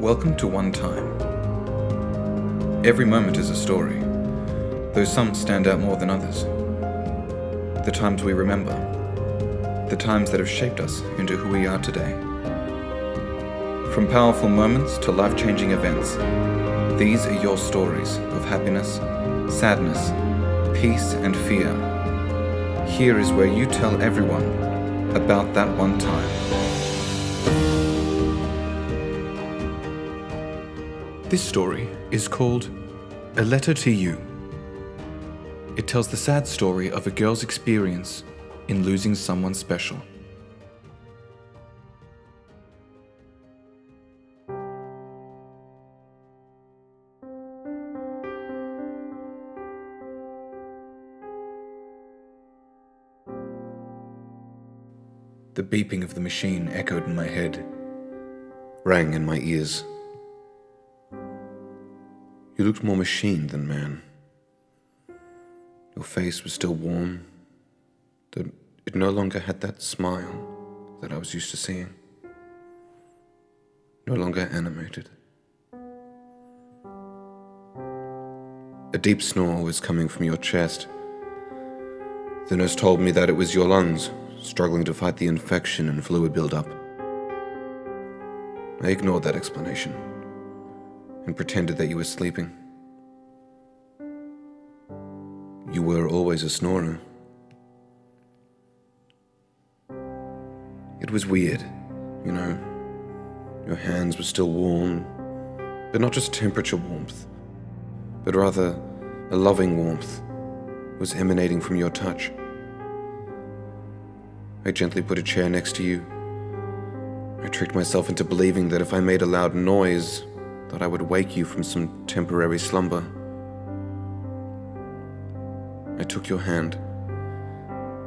Welcome to One Time. Every moment is a story, though some stand out more than others. The times we remember, the times that have shaped us into who we are today. From powerful moments to life changing events, these are your stories of happiness, sadness, peace, and fear. Here is where you tell everyone about that one time. This story is called A Letter to You. It tells the sad story of a girl's experience in losing someone special. The beeping of the machine echoed in my head, rang in my ears. You looked more machine than man. Your face was still warm, though it no longer had that smile that I was used to seeing. No longer animated. A deep snore was coming from your chest. The nurse told me that it was your lungs struggling to fight the infection and fluid buildup. I ignored that explanation and pretended that you were sleeping. You were always a snorer. It was weird, you know. Your hands were still warm, but not just temperature warmth, but rather a loving warmth was emanating from your touch. I gently put a chair next to you. I tricked myself into believing that if I made a loud noise, that I would wake you from some temporary slumber. I took your hand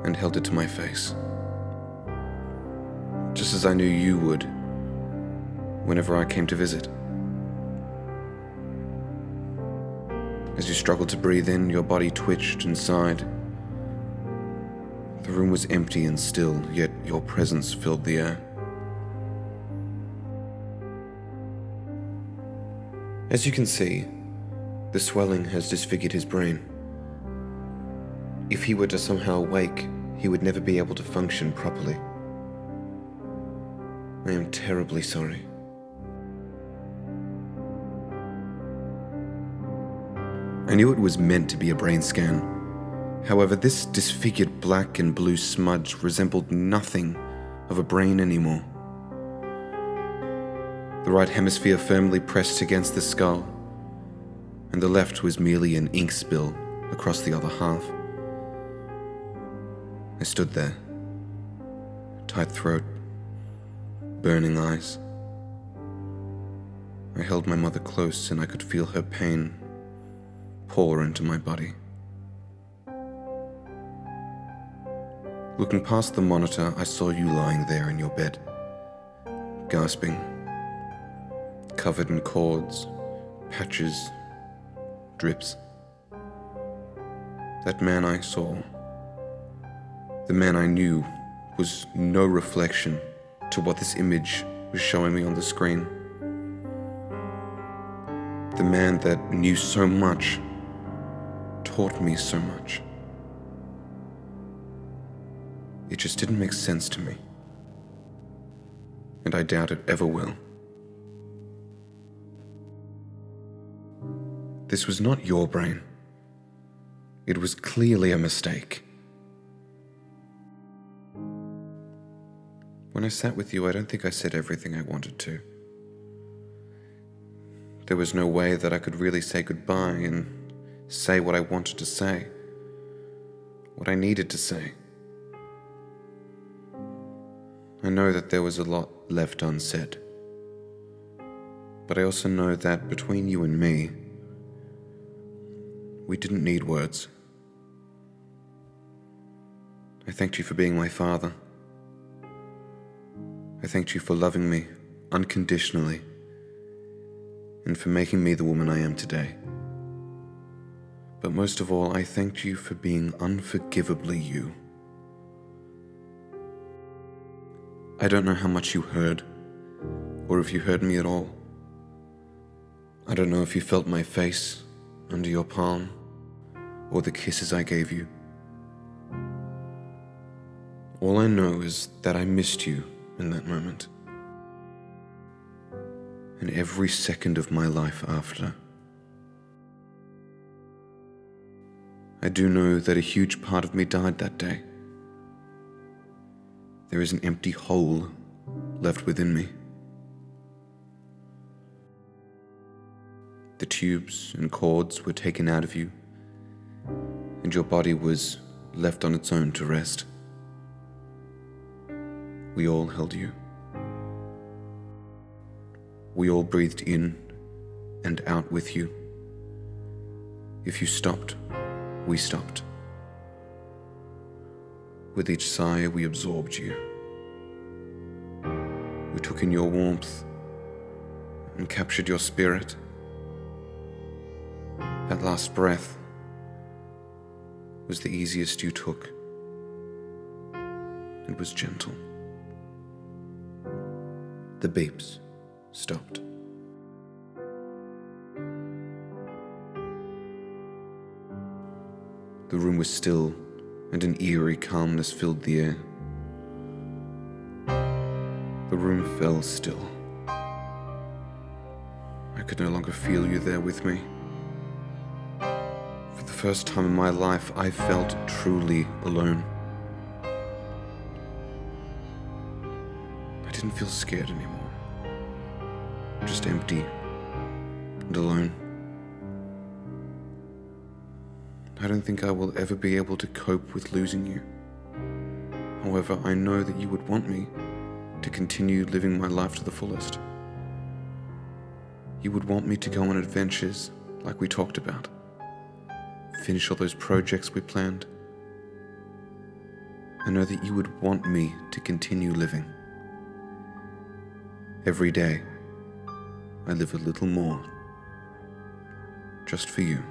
and held it to my face. Just as I knew you would whenever I came to visit. As you struggled to breathe in, your body twitched and sighed. The room was empty and still, yet your presence filled the air. As you can see, the swelling has disfigured his brain. If he were to somehow wake, he would never be able to function properly. I am terribly sorry. I knew it was meant to be a brain scan. However, this disfigured black and blue smudge resembled nothing of a brain anymore. The right hemisphere firmly pressed against the skull, and the left was merely an ink spill across the other half. I stood there, tight throat, burning eyes. I held my mother close and I could feel her pain pour into my body. Looking past the monitor, I saw you lying there in your bed, gasping, covered in cords, patches, drips. That man I saw, the man I knew, was no reflection to what this image was showing me on the screen. The man that knew so much taught me so much. It just didn't make sense to me. And I doubt it ever will. This was not your brain. It was clearly a mistake. When I sat with you, I don't think I said everything I wanted to. There was no way that I could really say goodbye and say what I wanted to say, what I needed to say. I know that there was a lot left unsaid. But I also know that between you and me, we didn't need words. I thanked you for being my father. I thanked you for loving me unconditionally and for making me the woman I am today. But most of all, I thanked you for being unforgivably you. I don't know how much you heard, or if you heard me at all, I don't know if you felt my face under your palm or the kisses I gave you. All I know is that I missed you in that moment. And every second of my life after. I do know that a huge part of me died that day. There is an empty hole left within me. The tubes and cords were taken out of you, and your body was left on its own to rest. We all held you. We all breathed in and out with you. If you stopped, we stopped. With each sigh, we absorbed you. We took in your warmth and captured your spirit. That last breath was the easiest you took. It was gentle. The beeps stopped. The room was still, and an eerie calmness filled the air. The room fell still. I could no longer feel you there with me. First time in my life, I felt truly alone. I didn't feel scared anymore, just empty and alone. I don't think I will ever be able to cope with losing you. However, I know that you would want me to continue living my life to the fullest. You would want me to go on adventures like we talked about, finish all those projects we planned. I know that you would want me to continue living. Every day, I live a little more just for you.